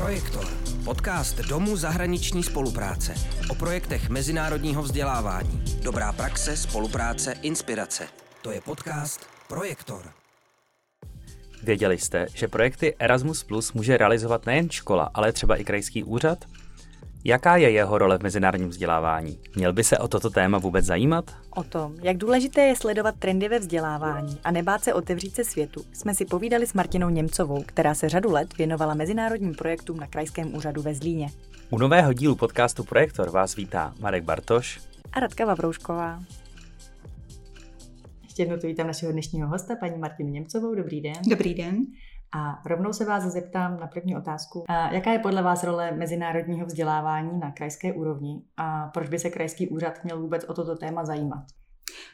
Projektor. Podcast Domu zahraniční spolupráce. O projektech mezinárodního vzdělávání. Dobrá praxe, spolupráce, inspirace. To je podcast Projektor. Věděli jste, že projekty Erasmus Plus může realizovat nejen škola, ale třeba i krajský úřad? Jaká je jeho role v mezinárodním vzdělávání? Měl by se o toto téma vůbec zajímat? O tom, jak důležité je sledovat trendy ve vzdělávání a nebát se otevřít se světu, jsme si povídali s Martinou Němcovou, která se řadu let věnovala mezinárodním projektům na Krajském úřadu ve Zlíně. U nového dílu podcastu Projektor vás vítá Marek Bartoš a Radka Vavroušková. Ještě jednou tu vítám našeho dnešního hosta, paní Martinu Němcovou. Dobrý den. Dobrý den. A rovnou se vás zeptám na první otázku. Jaká je podle vás role mezinárodního vzdělávání na krajské úrovni a proč by se krajský úřad měl vůbec o toto téma zajímat?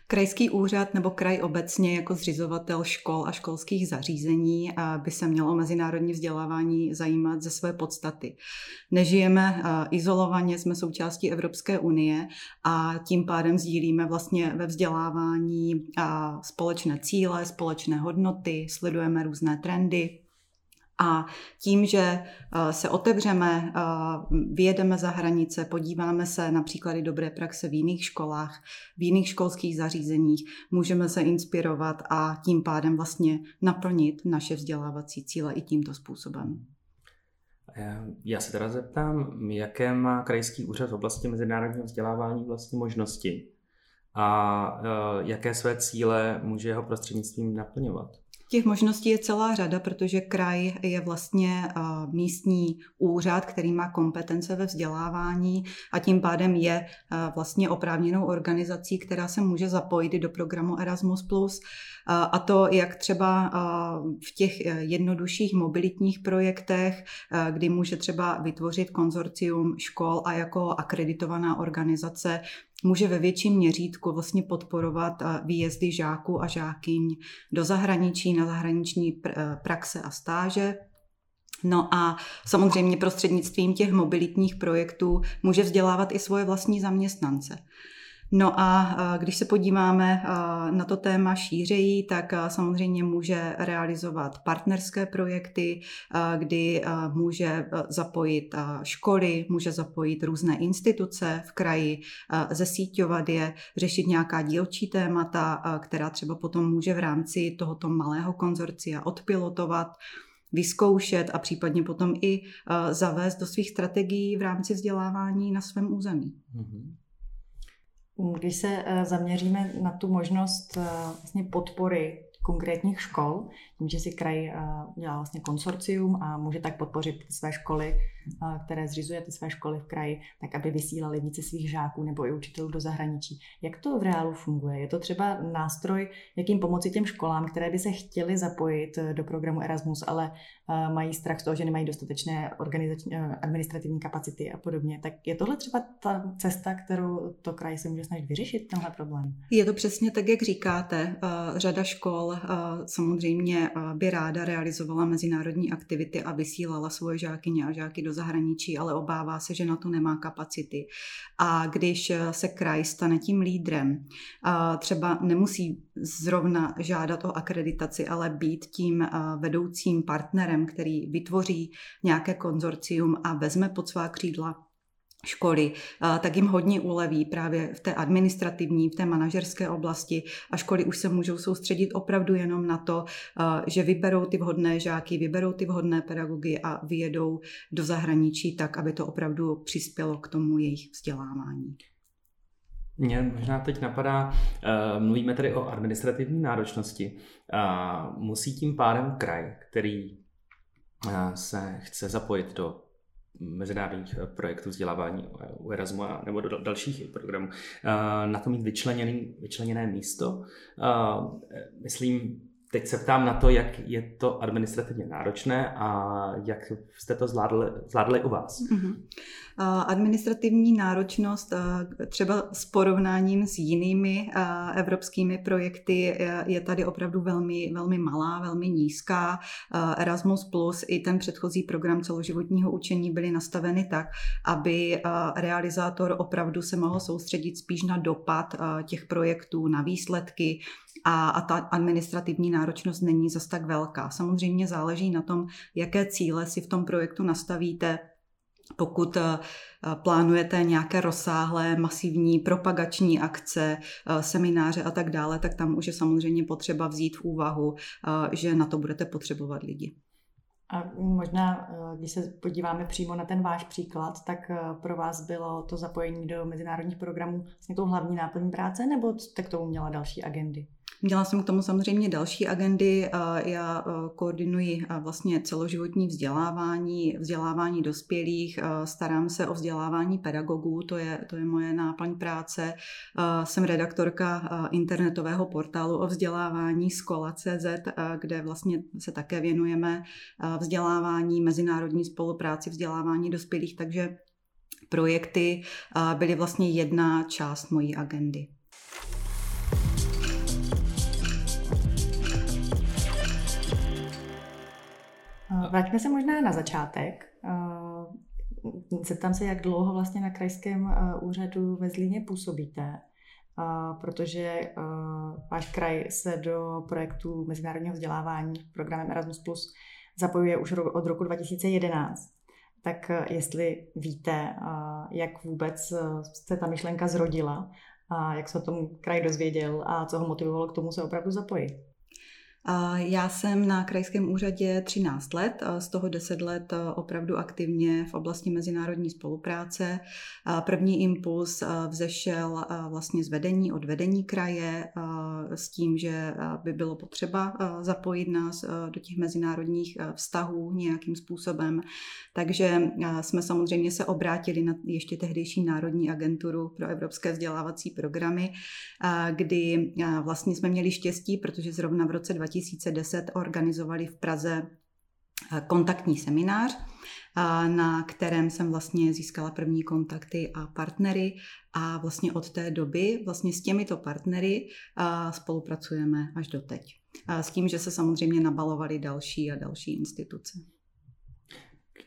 Krajský úřad nebo kraj obecně jako zřizovatel škol a školských zařízení by se mělo mezinárodní vzdělávání zajímat ze své podstaty. Nežijeme izolovaně, jsme součástí Evropské unie a tím pádem sdílíme vlastně ve vzdělávání společné cíle, společné hodnoty, sledujeme různé trendy, a tím, že eh, se otevřeme, eh, vyjedeme za hranice, podíváme se na příklady dobré praxe v jiných školách, v jiných školských zařízeních, můžeme se inspirovat a tím pádem vlastně naplnit naše vzdělávací cíle i tímto způsobem. Já se teda zeptám, jaké má krajský úřad v oblasti mezinárodního vzdělávání vlastně možnosti a eh, jaké své cíle může jeho prostřednictvím naplňovat? Těch možností je celá řada, protože kraj je vlastně místní úřad, který má kompetence ve vzdělávání a tím pádem je vlastně oprávněnou organizací, která se může zapojit do programu Erasmus+. A to jak třeba v těch e, jednodušších mobilitních projektech, kdy může třeba vytvořit konzorcium škol a jako akreditovaná organizace může ve větším měřítku vlastně podporovat eh, výjezdy žáků a žákyň do zahraničí, na zahraniční eh, praxe a stáže. No a samozřejmě prostřednictvím těch mobilitních projektů může vzdělávat i svoje vlastní zaměstnance. No a když se podíváme na to téma šířejí, tak samozřejmě může realizovat partnerské projekty, kdy může zapojit školy, může zapojit různé instituce v kraji, zesíťovat je, řešit nějaká dílčí témata, která třeba potom může v rámci tohoto malého konzorcia odpilotovat vyzkoušet a případně potom i zavést do svých strategií v rámci vzdělávání na svém území. Mm-hmm. Když se eh, zaměříme na tu možnost eh, vlastně podpory konkrétních škol, tím, že si kraj eh, dělá vlastně konsorcium a může tak podpořit své školy, které zřizuje ty své školy v kraji, tak aby vysílali více svých žáků nebo i učitelů do zahraničí. Jak to v reálu funguje? Je to třeba nástroj, jakým pomoci těm školám, které by se chtěly zapojit do programu Erasmus, ale mají strach z toho, že nemají dostatečné organizační, administrativní kapacity a podobně. Tak je tohle třeba ta cesta, kterou to kraj se může snažit vyřešit, tenhle problém? Je to přesně tak, jak říkáte. Řada škol samozřejmě by ráda realizovala mezinárodní aktivity a vysílala svoje žákyně a žáky do zahraničí, ale obává se, že na to nemá kapacity. A když se kraj stane tím lídrem, třeba nemusí zrovna žádat o akreditaci, ale být tím vedoucím partnerem, který vytvoří nějaké konzorcium a vezme pod svá křídla školy, tak jim hodně uleví právě v té administrativní, v té manažerské oblasti a školy už se můžou soustředit opravdu jenom na to, že vyberou ty vhodné žáky, vyberou ty vhodné pedagogy a vyjedou do zahraničí tak, aby to opravdu přispělo k tomu jejich vzdělávání. Mě možná teď napadá, mluvíme tady o administrativní náročnosti. Musí tím pádem kraj, který se chce zapojit do mezinárodních eh, projektů vzdělávání u Erasmu nebo do dalších programů, na to mít vyčleněné místo. Eh, myslím, Teď se ptám na to, jak je to administrativně náročné a jak jste to zvládli, zvládli u vás. Mm-hmm. Administrativní náročnost třeba s porovnáním s jinými evropskými projekty je tady opravdu velmi, velmi malá, velmi nízká. Erasmus Plus i ten předchozí program celoživotního učení byly nastaveny tak, aby realizátor opravdu se mohl soustředit spíš na dopad těch projektů, na výsledky a, a ta administrativní náročnost není zas tak velká. Samozřejmě záleží na tom, jaké cíle si v tom projektu nastavíte, pokud eh, plánujete nějaké rozsáhlé, masivní propagační akce, eh, semináře a tak dále, tak tam už je samozřejmě potřeba vzít v úvahu, eh, že na to budete potřebovat lidi. A možná, když se podíváme přímo na ten váš příklad, tak pro vás bylo to zapojení do mezinárodních programů vlastně tou hlavní náplní práce, nebo jste k tomu měla další agendy? Měla jsem k tomu samozřejmě další agendy. Já e, koordinuji e, vlastně celoživotní vzdělávání, vzdělávání dospělých, e, starám se o vzdělávání pedagogů, to je, to je moje náplň práce. Jsem redaktorka internetového portálu o vzdělávání Skola.cz, kde vlastně se také věnujeme vzdělávání, mezinárodní spolupráci, vzdělávání dospělých, takže projekty byly vlastně jedna část mojí agendy. Vraťme se možná na začátek. Zeptám se, jak dlouho vlastně na krajském úřadu ve Zlíně působíte, protože váš kraj se do projektu mezinárodního vzdělávání programem Erasmus Plus zapojuje už od roku 2011. Tak jestli víte, jak vůbec se ta myšlenka zrodila a jak se o tom kraj dozvěděl a co ho motivovalo k tomu se opravdu zapojit? Já jsem na krajském úřadě 13 let, z toho 10 let opravdu aktivně v oblasti mezinárodní spolupráce. První impuls vzešel vlastně z vedení, od vedení kraje s tím, že by bylo potřeba zapojit nás do těch mezinárodních vztahů nějakým způsobem. Takže jsme samozřejmě se obrátili na ještě tehdejší Národní agenturu pro evropské vzdělávací programy, kdy vlastně jsme měli štěstí, protože zrovna v roce 2000 2010 organizovali v Praze eh, kontaktní seminář, eh, na kterém jsem vlastně získala první kontakty a partnery a vlastně od té doby vlastně s těmito partnery eh, spolupracujeme až do teď. S tím, že se samozřejmě nabalovaly další a další instituce.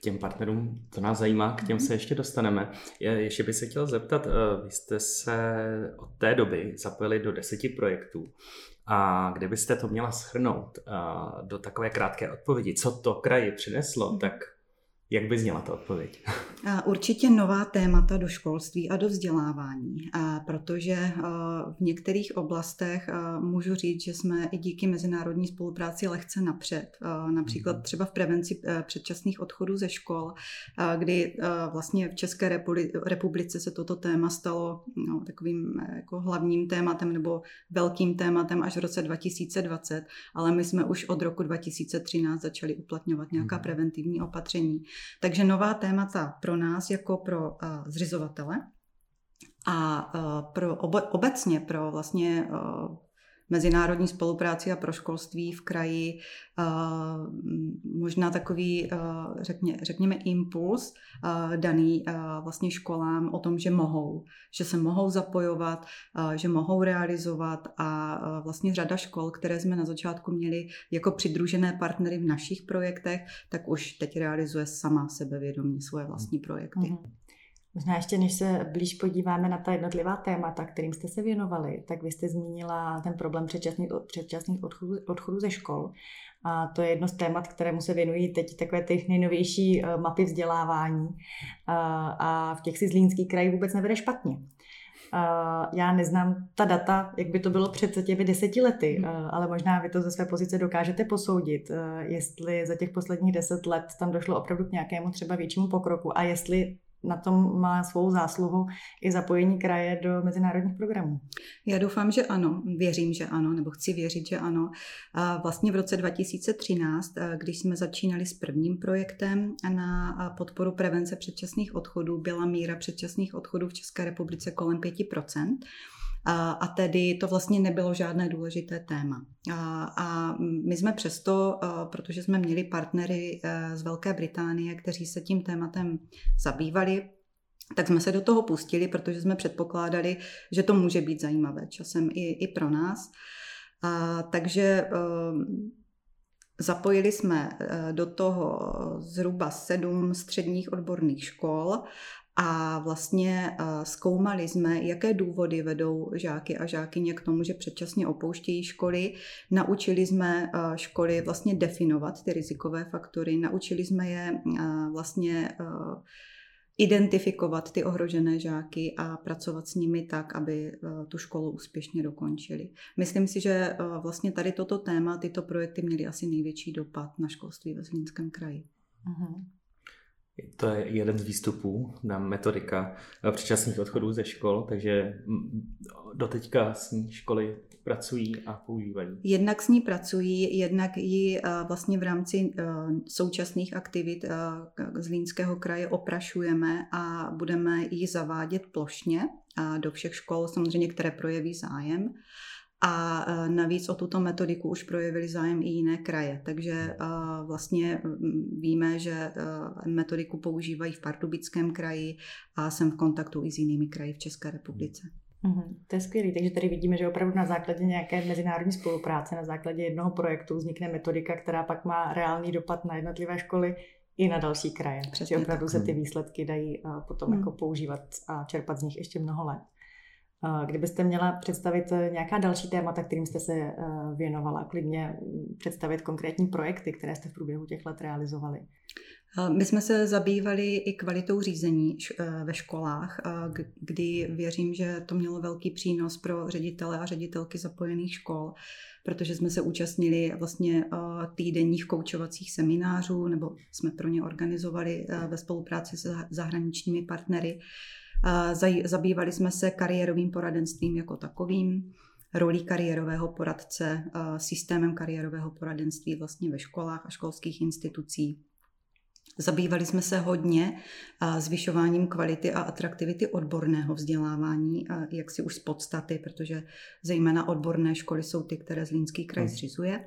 Těm partnerům, to nás zajímá, k těm se ještě dostaneme. Je, ještě bych se chtěl zeptat, vy jste se od té doby zapojili do deseti projektů. A kdybyste to měla schrnout do takové krátké odpovědi, co to kraji přineslo, mhm. tak jak by zněla ta odpověď? Určitě nová témata do školství a do vzdělávání, protože v některých oblastech můžu říct, že jsme i díky mezinárodní spolupráci lehce napřed. Například mhm. třeba v prevenci e, předčasných odchodů ze škol, kdy vlastně v České republice se toto téma stalo no, takovým e, jako hlavním tématem nebo velkým tématem až v roce 2020, ale my jsme už od roku 2013 začali uplatňovat nějaká mhm. preventivní opatření. Takže nová témata pro nás jako pro uh, zřizovatele a uh, pro obo, obecně pro vlastně uh, mezinárodní spolupráci a pro školství v kraji možná takový, řekně, řekněme, impuls daný vlastně školám o tom, že mohou, že se mohou zapojovat, že mohou realizovat a vlastně řada škol, které jsme na začátku měli jako přidružené partnery v našich projektech, tak už teď realizuje sama sebevědomě svoje vlastní projekty. Mm-hmm. Možná ještě, než se blíž podíváme na ta jednotlivá témata, kterým jste se věnovali, tak vy jste zmínila ten problém předčasných, předčasných odchodů, odchodů ze škol. A to je jedno z témat, kterému se věnují teď takové ty nejnovější eh, mapy vzdělávání. A, a v těch si Zlínský kraj vůbec nevede špatně. A já neznám ta data, jak by to bylo před těmi deseti lety, hmm. ale možná vy to ze své pozice dokážete posoudit, jestli za těch posledních deset let tam došlo opravdu k nějakému třeba většímu pokroku a jestli na tom má svou zásluhu i zapojení kraje do mezinárodních programů. Já doufám, že ano, věřím, že ano, nebo chci věřit, že ano. A vlastně v roce 2013, když jsme začínali s prvním projektem na podporu prevence předčasných odchodů, byla míra předčasných odchodů v České republice kolem 5%. A tedy to vlastně nebylo žádné důležité téma. A my jsme přesto, protože jsme měli partnery e, z Velké Británie, kteří se tím tématem zabývali, tak jsme se do toho pustili, protože jsme předpokládali, že to může být zajímavé časem i, i pro nás. A, takže e, zapojili jsme e, do toho zhruba sedm středních odborných škol a vlastně zkoumali jsme, jaké důvody vedou žáky a žákyně k tomu, že předčasně opouštějí školy. Naučili jsme školy vlastně definovat ty rizikové faktory, naučili jsme je vlastně identifikovat ty ohrožené žáky a pracovat s nimi tak, aby tu školu úspěšně dokončili. Myslím si, že vlastně tady toto téma, tyto projekty měly asi největší dopad na školství ve Zlínském kraji. Uh-huh. To je jeden z výstupů na metodika předčasných odchodů ze škol, takže doteďka s ní školy pracují a používají. Jednak s ní pracují, jednak ji vlastně v rámci současných aktivit Zlínského kraje oprašujeme a budeme ji zavádět plošně do všech škol, samozřejmě, které projeví zájem. A e, navíc o tuto metodiku už projevili zájem i jiné kraje. Takže e, vlastně víme, že e, metodiku používají v Pardubickém kraji a jsem v kontaktu i s jinými kraji v České republice. Mm, to je skvělé. Takže tady vidíme, že opravdu na základě nějaké mezinárodní spolupráce, na základě jednoho projektu vznikne metodika, která pak má reálný dopad na jednotlivé školy i na další kraje. Přesně opravdu tak. se ty výsledky dají potom mm. jako používat a čerpat z nich ještě mnoho let. Kdybyste měla představit eh, nějaká další témata, kterým jste se eh, věnovala, klidně mm, představit konkrétní projekty, které jste v průběhu těch let realizovali. My jsme se zabývali i kvalitou řízení eh, ve školách, kdy věřím, že to mělo velký přínos pro ředitele a ředitelky zapojených škol, protože jsme se účastnili vlastně týdenních koučovacích seminářů, nebo jsme pro ně organizovali ve spolupráci s zahraničními partnery Zabývali jsme se kariérovým poradenstvím jako takovým, rolí kariérového poradce, systémem kariérového poradenství vlastně ve školách a školských institucí. Zabývali jsme se hodně zvyšováním kvality a atraktivity odborného vzdělávání, jak si už z podstaty, protože zejména odborné školy jsou ty, které Zlínský kraj hmm.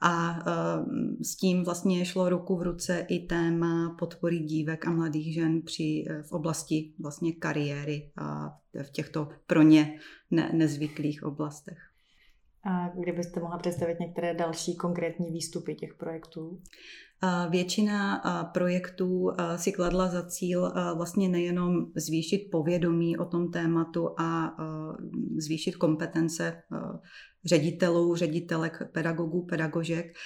A eh, s tím vlastně šlo ruku v ruce i téma podpory dívek a mladých žen při, eh, v oblasti vlastně kariéry a v těchto pro ně ne, nezvyklých oblastech. A kdybyste mohla představit některé další konkrétní výstupy těch projektů? Většina projektů si kladla za cíl vlastně nejenom zvýšit povědomí o tom tématu a zvýšit kompetence ředitelů, ředitelek, pedagogů, pedagožek,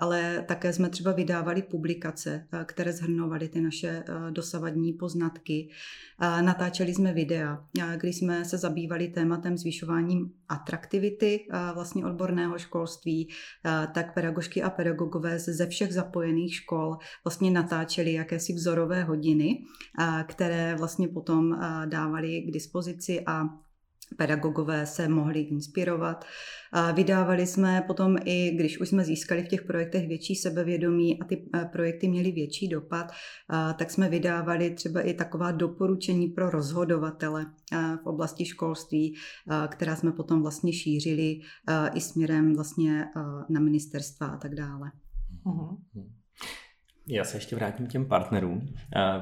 ale také jsme třeba vydávali publikace, které zhrnovaly ty naše dosavadní poznatky. Natáčeli jsme videa, kdy jsme se zabývali tématem zvyšováním atraktivity vlastně odborného školství, tak pedagožky a pedagogové ze všech zapojených škol vlastně natáčeli jakési vzorové hodiny, které vlastně potom dávali k dispozici a pedagogové se mohli inspirovat. Vydávali jsme potom i, když už jsme získali v těch projektech větší sebevědomí a ty eh, projekty měly větší dopad, tak jsme vydávali třeba i taková doporučení pro rozhodovatele eh, v oblasti školství, eh, která jsme potom vlastně šířili i směrem vlastně na ministerstva a tak dále. Uh-huh. Já se ještě vrátím k těm partnerům.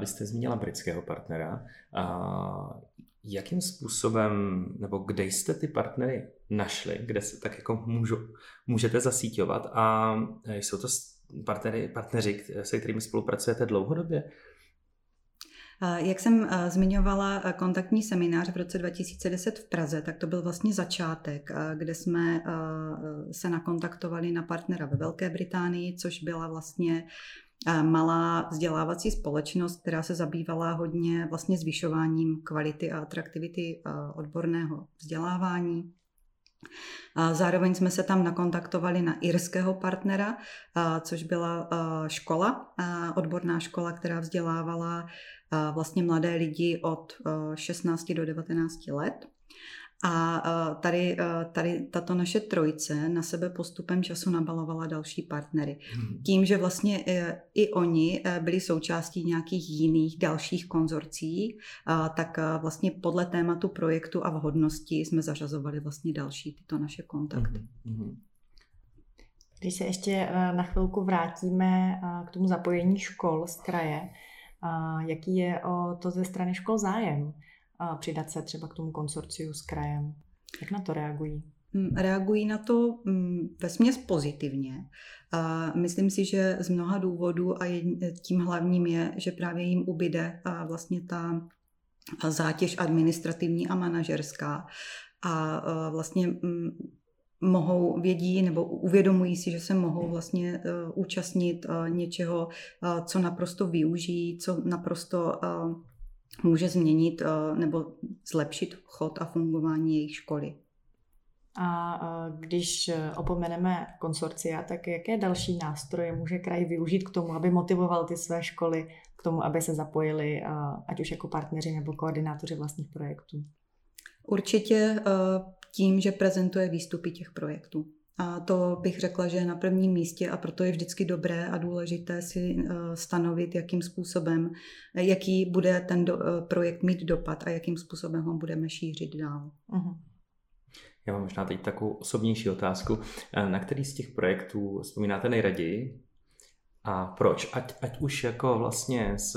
Vy jste zmínila britského partnera. Jakým způsobem, nebo kde jste ty partnery našli, kde se tak jako můžu, můžete zasíťovat a jsou to partnery, partneři, se kterými spolupracujete dlouhodobě? Jak jsem zmiňovala kontaktní seminář v roce 2010 v Praze, tak to byl vlastně začátek, kde jsme se nakontaktovali na partnera ve Velké Británii, což byla vlastně malá vzdělávací společnost, která se zabývala hodně vlastně zvyšováním kvality a atraktivity odborného vzdělávání. Zároveň jsme se tam nakontaktovali na irského partnera, což byla škola, odborná škola, která vzdělávala vlastně mladé lidi od 16 do 19 let. A e, tady, e, tady tato naše trojce na sebe postupem času nabalovala další partnery. Hmm. Tím, že vlastně e, i oni byli součástí nějakých jiných dalších konzorcí, tak vlastně podle tématu projektu a vhodnosti jsme zařazovali vlastně další tyto naše kontakty. Hmm. Když se ještě na chvilku vrátíme k tomu zapojení škol z kraje, jaký je o to ze strany škol zájem? Přidat se třeba k tomu konsorciu s krajem. Jak na to reagují? mm, reagují na to mm, ve směs pozitivně. A myslím si, že z mnoha důvodů a tím hlavním je, že právě jim ubyde a vlastně ta zátěž administrativní a manažerská. A vlastně mm, mohou, vědí nebo uvědomují si, že se mohou vlastně uh, účastnit uh, něčeho, uh, co naprosto využijí, co naprosto může změnit uh, nebo zlepšit chod a fungování jejich školy. A když opomeneme konsorcia, tak jaké další nástroje může kraj využít k tomu, aby motivoval ty své školy k tomu, aby se zapojili, ať už jako partneři nebo koordinátoři vlastních projektů? Určitě tím, že prezentuje výstupy těch projektů. A to bych řekla, že je na prvním místě a proto je vždycky dobré a důležité si eh, stanovit, jakým způsobem, jaký bude ten do, eh, projekt mít dopad a jakým způsobem ho budeme šířit dál. Uh-huh. Já mám možná teď takovou osobnější otázku. Eh, na který z těch projektů vzpomínáte nejraději a proč? Ať, ať už jako vlastně z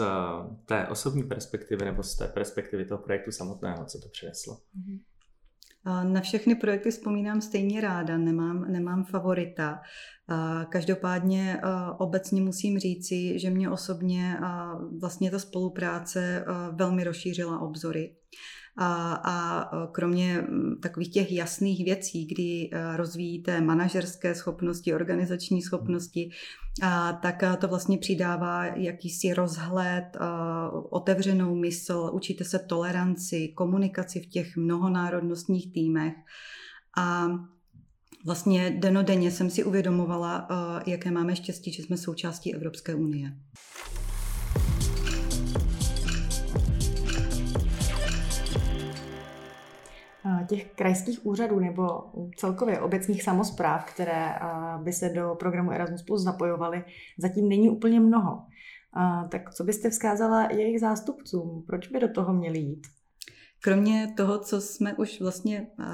té osobní perspektivy nebo z té perspektivy toho projektu samotného, co to přineslo. Uh-huh. Na všechny projekty vzpomínám stejně ráda, nemám, nemám favorita. Každopádně obecně musím říci, že mě osobně vlastně ta spolupráce velmi rozšířila obzory. A, a kromě takových těch jasných věcí, kdy rozvíjíte manažerské schopnosti, organizační schopnosti, a tak to vlastně přidává jakýsi rozhled, otevřenou mysl, učíte se toleranci, komunikaci v těch mnohonárodnostních týmech. A vlastně denodenně jsem si uvědomovala, jaké máme štěstí, že jsme součástí Evropské unie. těch krajských úřadů nebo celkově obecních samozpráv, které by se do programu Erasmus Plus zapojovaly, zatím není úplně mnoho. Tak co byste vzkázala jejich zástupcům? Proč by do toho měli jít? Kromě toho, co jsme už vlastně uh,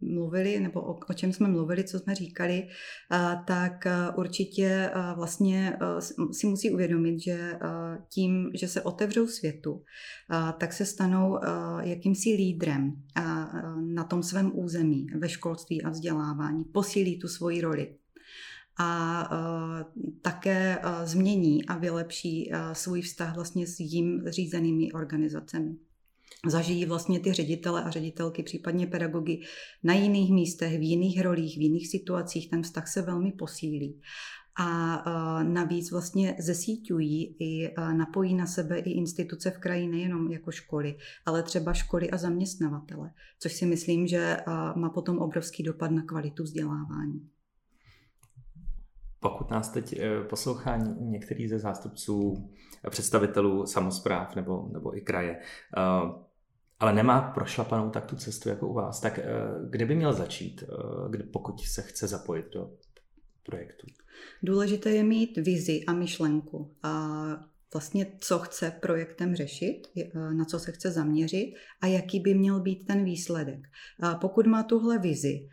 mluvili, nebo o, o čem jsme mluvili, co jsme říkali, uh, tak uh, určitě vlastně si musí uvědomit, že tím, že se otevřou světu, tak se stanou jakýmsi lídrem na tom svém území ve školství a vzdělávání, posílí tu svoji roli. A uh, také uh, změní a vylepší uh, svůj vztah vlastně s jím řízenými organizacemi zažijí vlastně ty ředitele a ředitelky, případně pedagogy na jiných místech, v jiných rolích, v jiných situacích, ten vztah se velmi posílí. A navíc vlastně zesíťují i napojí na sebe i instituce v kraji nejenom jako školy, ale třeba školy a zaměstnavatele, což si myslím, že má potom obrovský dopad na kvalitu vzdělávání. Pokud nás teď e, poslouchá některý ze zástupců představitelů samozpráv nebo, nebo i kraje, ale nemá prošlapanou tak tu cestu jako u vás, tak eh, kde by měl začít, eh, kde, pokud se chce zapojit do projektu? Důležité je mít vizi a myšlenku. A vlastně, co chce projektem řešit, eh, na co se chce zaměřit a jaký by měl být ten výsledek. Pokud má tuhle vizi,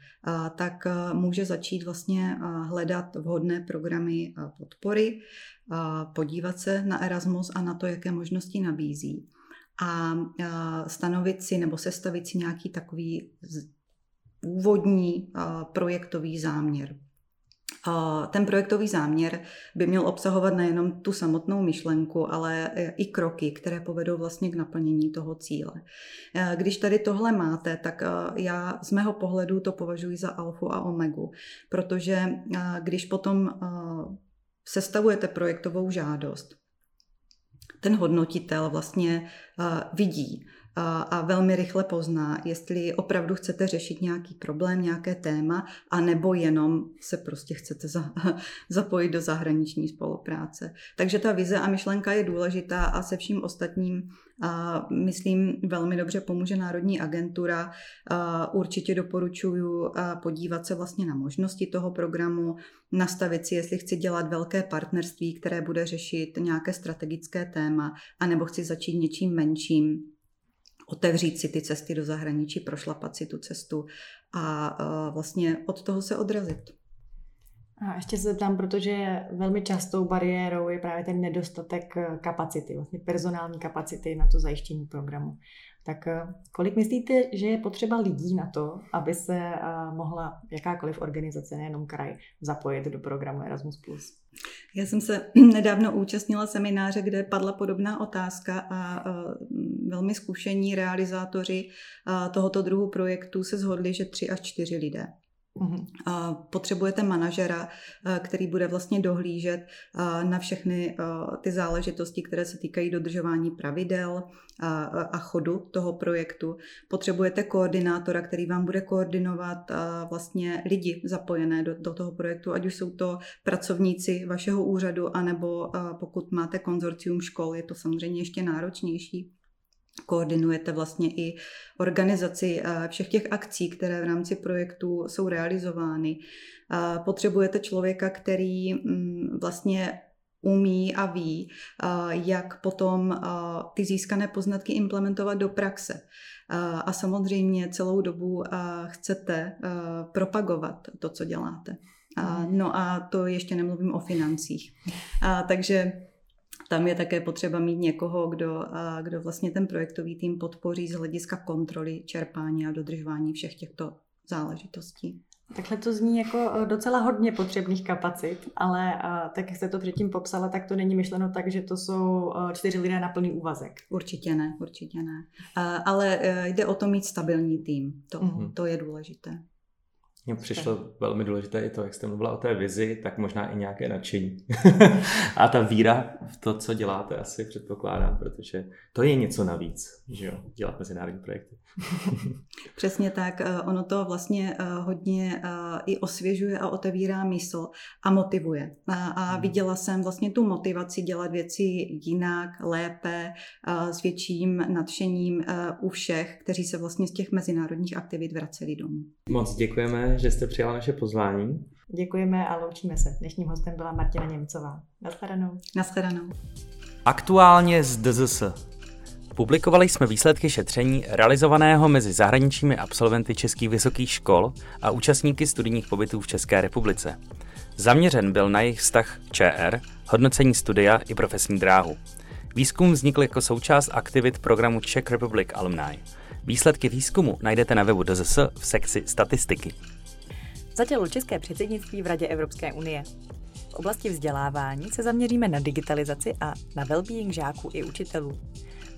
tak může začít vlastně hledat vhodné programy podpory, podívat se na Erasmus a na to, jaké možnosti nabízí a stanovit si nebo sestavit si nějaký takový úvodní projektový záměr. Ten projektový záměr by měl obsahovat nejenom tu samotnou myšlenku, ale i kroky, které povedou vlastně k naplnění toho cíle. Když tady tohle máte, tak já z mého pohledu to považuji za alfu a omegu, protože když potom sestavujete projektovou žádost, ten hodnotitel vlastně vidí a velmi rychle pozná, jestli opravdu chcete řešit nějaký problém, nějaké téma, a nebo jenom se prostě chcete za, zapojit do zahraniční spolupráce. Takže ta vize a myšlenka je důležitá a se vším ostatním a myslím, velmi dobře pomůže Národní agentura. A určitě doporučuji podívat se vlastně na možnosti toho programu, nastavit si, jestli chci dělat velké partnerství, které bude řešit nějaké strategické téma, anebo chci začít něčím menším, otevřít si ty cesty do zahraničí, prošlapat si tu cestu a vlastně od toho se odrazit. A ještě se tam, protože velmi častou bariérou je právě ten nedostatek eh, kapacity, vlastně personální kapacity na to zajištění programu. Tak eh, kolik myslíte, že je potřeba lidí na to, aby se eh, mohla jakákoliv organizace, nejenom kraj, zapojit do programu Erasmus+. Já jsem se nedávno účastnila semináře, kde padla podobná otázka a velmi zkušení realizátoři tohoto druhu projektu se zhodli, že tři až čtyři lidé. Mm-hmm. Potřebujete manažera, který bude vlastně dohlížet na všechny ty záležitosti, které se týkají dodržování pravidel a chodu toho projektu. Potřebujete koordinátora, který vám bude koordinovat vlastně lidi zapojené do, do toho projektu, ať už jsou to pracovníci vašeho úřadu, anebo pokud máte konzorcium škol, je to samozřejmě ještě náročnější koordinujete vlastně i organizaci eh, všech těch akcí, které v rámci projektu jsou realizovány. Potřebujete člověka, který mm, vlastně umí a ví, eh, jak potom eh, ty získané poznatky implementovat do praxe. A samozřejmě celou dobu chcete propagovat to, co děláte. No a to ještě nemluvím o financích. Takže tam je také potřeba mít někoho, kdo, kdo vlastně ten projektový tým podpoří z hlediska kontroly, čerpání a dodržování všech těchto záležitostí. Takhle to zní jako e, docela hodně potřebných kapacit, ale tak, jak jste to předtím popsala, tak to není myšleno tak, že to jsou e, čtyři lidé na plný úvazek. Určitě ne, určitě ne. Ale e, jde o to mít stabilní tým, to, mm-hmm. to je důležité. Mně přišlo velmi důležité i to, jak jste mluvila o té vizi, tak možná i nějaké nadšení. a ta víra v to, co děláte, asi předpokládám, protože to je něco navíc, že jo, dělat mezinárodní projekty. Přesně tak. Eh, ono to vlastně eh, hodně eh, i osvěžuje a otevírá mysl a motivuje. A hmm. viděla jsem vlastně tu motivaci dělat věci jinak, lépe, s větším nadšením u všech, kteří se vlastně z těch mezinárodních aktivit vraceli domů. Moc děkujeme, že jste přijala naše pozvání. Děkujeme a loučíme se. Dnešním hostem byla Martina Němcová. Naschledanou. Naschledanou. Aktuálně z DZS. Publikovali jsme výsledky šetření realizovaného mezi zahraničními absolventy českých vysokých škol a účastníky studijních pobytů v České republice. Zaměřen byl na jejich vztah ČR, hodnocení studia i profesní dráhu. Výzkum vznikl jako součást aktivit programu Czech Republic Alumni. Výsledky výzkumu najdete na webu DZS v sekci statistiky. Zatělo české předsednictví v Radě Evropské unie. V oblasti vzdělávání se zaměříme na digitalizaci a na well-being žáků i učitelů.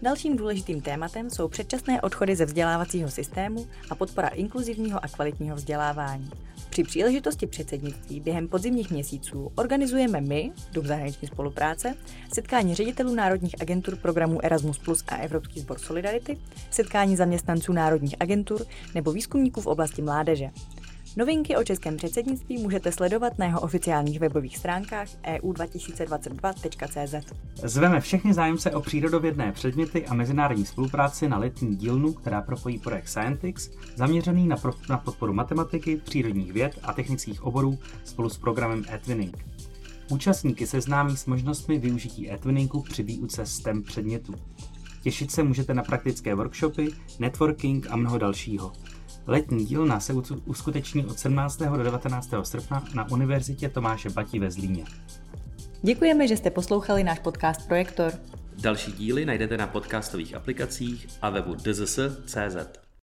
Dalším důležitým tématem jsou předčasné odchody ze vzdělávacího systému a podpora inkluzivního a kvalitního vzdělávání. Při příležitosti předsednictví během podzimních měsíců organizujeme my, Dům zahraniční spolupráce, setkání ředitelů národních agentur programů Erasmus Plus a Evropský sbor Solidarity, setkání zaměstnanců národních agentur nebo výzkumníků v oblasti mládeže. Novinky o českém předsednictví můžete sledovat na jeho oficiálních webových stránkách eu2022.cz. Zveme všechny zájemce o přírodovědné předměty a mezinárodní spolupráci na letní dílnu, která propojí projekt Scientix, zaměřený na, pro, na podporu matematiky, přírodních věd a technických oborů spolu s programem eTwinning. Účastníky seznámí s možnostmi využití eTwinningu při výuce STEM předmětů. Těšit se můžete na praktické workshopy, networking a mnoho dalšího. Letní dílna se uskuteční od 17. do 19. srpna na Univerzitě Tomáše Batí ve Zlíně. Děkujeme, že jste poslouchali náš podcast Projektor. Další díly najdete na podcastových aplikacích a webu dzs.cz.